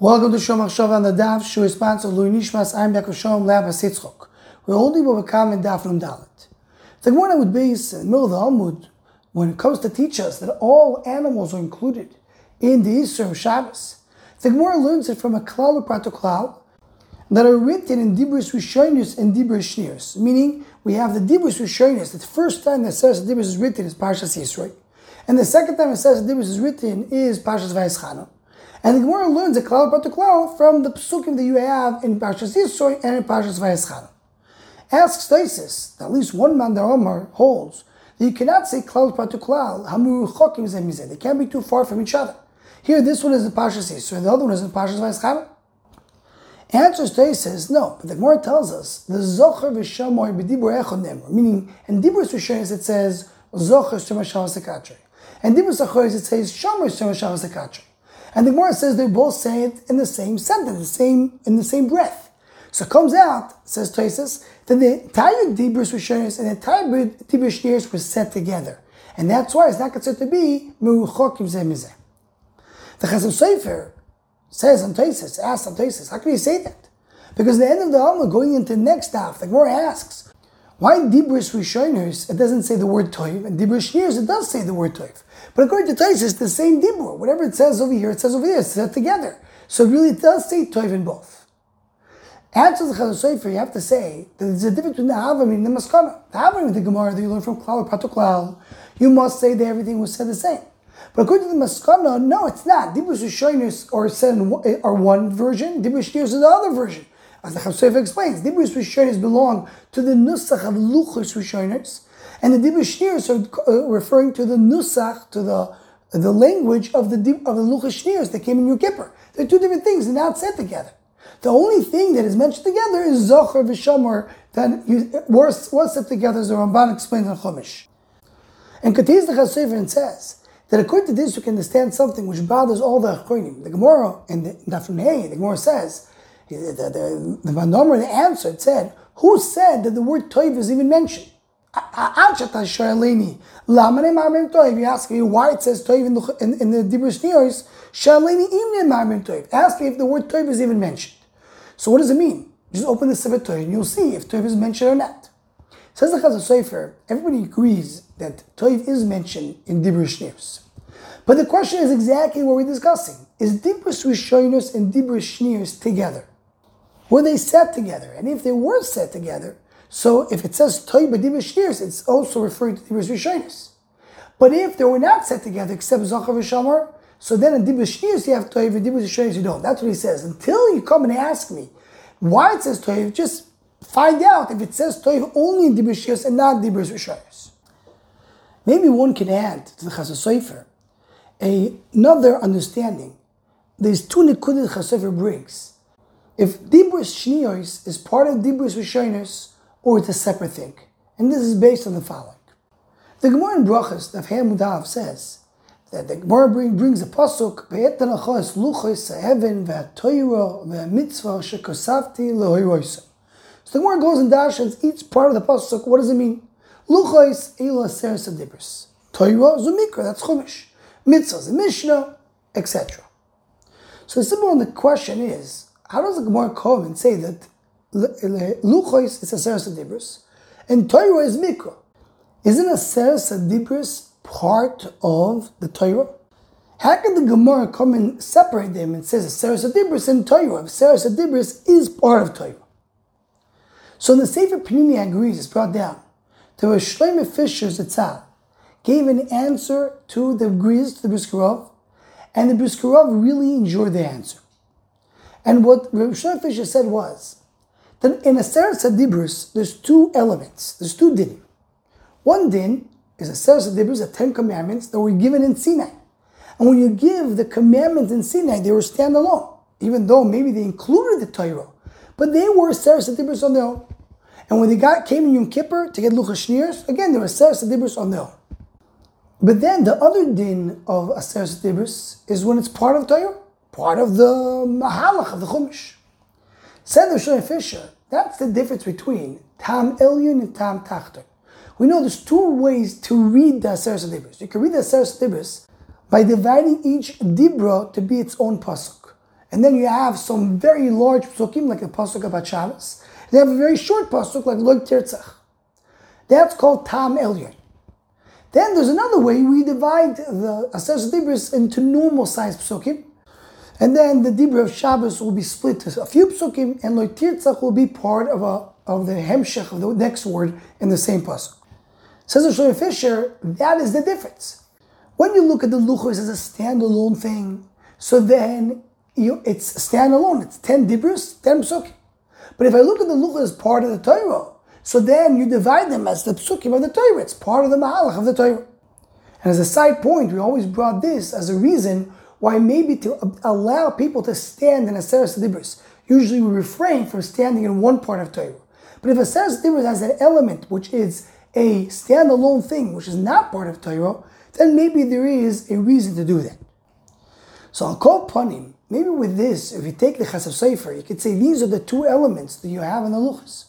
Welcome to Shom Achshav on the Daf, Shu is sponsored Lui Nishmas, I'm Yaakov Shalom, Lab HaSitzchok. We're holding what we come in Daf Nun Dalet. The Gemara would base in the middle of the Amud, when it comes to teach us that all animals are included in the Yisr of Shabbos. The Gemara learns it from a klal prato klal that are written in Dibris Rishonis and Dibris Shniers, meaning we have the Dibris Rishonis, the first time that says Dibris is written is Parshas Yisroi, and the second time it says Dibris is written is Parshas Vayischana. And the Gemara learns a klal to klal from the psukim that you have in Parshas Yisroi and in Parshas Vayeschana. Asks Taisis, at least one man the Omar holds that you cannot say klal klal hamur chokim zemizeh. They can't be too far from each other. Here, this one is in Parshas Yisroi, the other one is in Parshas Vayeschana. Answers Taisis, no, but the Gemara tells us the zocher v'shamoy b'dibur echod meaning in dibur Rishonis it says zocher shemashal and dibur sachoris it says shomer shemashal and the Gemara says they both say it in the same sentence, the same in the same breath. So it comes out, says Toises, that the entire Dibris Rishonis and the entire Dibris Shneers were set together. And that's why it's not considered to be Meruchokim Zemizeh. The Chasam Sofer says on Toises, asks on Toises, how can you say that? Because at the end of the Alma, going into the next half, the Gemara asks, why Dibris Rishonis, it doesn't say the word Toiv, and Dibris Shneers, it does say the word Toiv. But according to Tais, it's the same dibur. Whatever it says over here, it says over there. It's set together. So really, it does say toiv in both. Answer the Chasam Sofer, you have to say that there's a difference between the Havamim and the Maskana. The Havamim, and the Gemara that you learn from Klal or Patuklal, you must say that everything was said the same. But according to the Maskana, no, it's not. Dibus Rishonis are said in, are one version, Dibus Shnius is the other version. As the Chazal explains, Dibus Rishonis belong to the Nusach of Luchos Rishonis, and the Dibur Shniers are uh, referring to the Nusach, to the the language of the of the Luchas Shniers that came in Yom Kippur. They're two different things, they're not said together. The only thing that is mentioned together is Zohar v'Shomer that was, was set together as the Ramban explains in Chumash. And continues the Chasefer and says that according to this you can understand something which bothers all the Achronim. The Gemara and the Dafnei, the Gemara says, the, the, the, the, the answer said, who said that the word Toiv is even mentioned? You ask me why it says toiv in the, in, in the Dibur toiv. Ask me if the word toiv is even mentioned. So what does it mean? Just open the Sefer Toiv and you'll see if toiv is mentioned or not. Says the Chasam Sofer, everybody agrees that toiv is mentioned in Dibur Shniyos. But the question is exactly what we're discussing. Is Dibur Rishonos and Dibur Shniyos together? Were they set together? And if they were set together, so if it says Toy B'Dibas Shnirs, it's also referring to Dibas Rishonis. But if they were not set together except Zachar v'Shamar, so then in Dibas you have Toy, B'Dibas Rishonis you don't. That's what he says. Until you come and ask me why it says Toy, just find out if it says Toy only in Dibas Shnirs and not Dibas Rishonis. Maybe one can add to the Chasam Sofer another understanding. There's two nikudah the Chazal brings. If Dibras Shnios is part of Dibras Rishonis, or it's a separate thing. And this is based on the following. The Gemara in Brachas, the Mudav, says that the Gemara brings a pasuk, Be'etanachos luchos ha'even ve'atoyro ve'mitzvah shekosavti lehoiroisa. So the Gemara goes and dashes each part of the pasuk. What does it mean? Luchos ila seres adibris. Toyro zumikra, that's chumash. Mitzvah is a mishnah, etc. So the simple the question is, how does the Gemara come and say that Luchos is a Seres Adibris, and Torah is Mikra. Isn't a Seres Adibris part of the Torah? How can the Gemara come and separate them and says Seres Adibris and Torah? If Seres Adibris is part of Torah. So the Sefer Panini agrees, it's brought down. There was Fisher Zatzal gave an answer to the Griz, to the Briskerov, and the Briskerov really enjoyed the answer. And what Rav Fisher said was, that in a Seres there's two elements, there's two din. One din is a Seres the Ten Commandments that were given in Sinai. And when you give the commandments in Sinai, they were standalone, even though maybe they included the Torah, but they were Seres Adibrus on their own. And when they got came in Yom Kippur to get Luchas Shnirs, again, they were Seres Adibrus on their own. But then the other din of a Seres is when it's part of Torah, part of the Mahalach of the Chumash. Said the Shlomo Fisher, that's the difference between Tam Elyon and Tam Tachton. We know there's two ways to read the Aseres Dibros. You can read the Aseres Dibros by dividing each Dibra to be its own pasuk. and then you have some very large psukim like the pasuk about Shabbos. You have a very short pasuk like Log Tirtzach. That's called Tam Elyon. Then there's another way we divide the Aseret Dibris into normal sized psukim. And then the Dibra of Shabbos will be split to a few psukim, and Log Tirtzach will be part of, a, of the Hemshech of the next word in the same pasuk. Says Shlomo Fisher, that is the difference. When you look at the Luchos as a standalone thing, so then you, it's standalone. It's 10 Dibros, 10 Psukim. But if I look at the Luchos as part of the Torah, so then you divide them as the Psukim of the Torah. It's part of the Mahalach of the Torah. And as a side point, we always brought this as a reason why maybe to allow people to stand in a Seres Dibros. Usually we refrain from standing in one part of Torah. But if a Seres Dibros has an element which is a standalone thing, which is not part of Torah, then maybe there is a reason to do that. So I'll call Panim, maybe with this, if you take the Chasam Sofer, you could say these are the two elements that you have in the Luchas.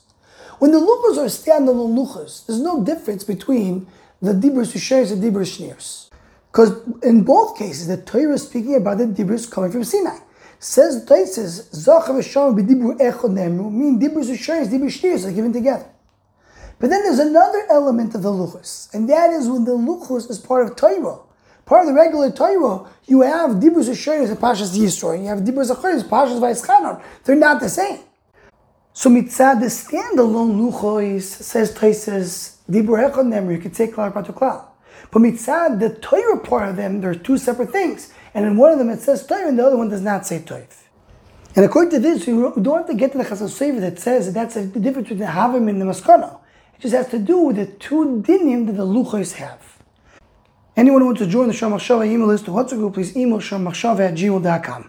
When the Luchas are standalone Luchas, there's no difference between the Dibros Yisheres and Dibros Shneers. Because in both cases, the Torah is speaking about the Dibros coming from Sinai. Says the Torah says, Zachav Hashem b'dibru echod nemru, meaning Dibros Yisheres, Dibros Shneers are given together. But then there's another element of the luchos, and that is when the luchos is part of Torah. Part of the regular Torah, you have Dibros Hashoyos and Pashas Yisro, and you have Dibros Achoyos, Pashas Vaischanon. They're not the same. So mitzad the standalone luchos says Taises Dibur Echon Nemri, you could say Klar Patu Klal. But mitzad the Torah part of them, there are two separate things, and in one of them it says Torah, and the other one does not say Torah. And according to this, you don't have to get to the Chasam Sofer that says that that's the difference between the Havim and the Maskana. It just has to do with the two dinim that the luchos have. Anyone who wants to join the Shem Machshava email list to WhatsApp group, please email shemmachshava at gmail.com.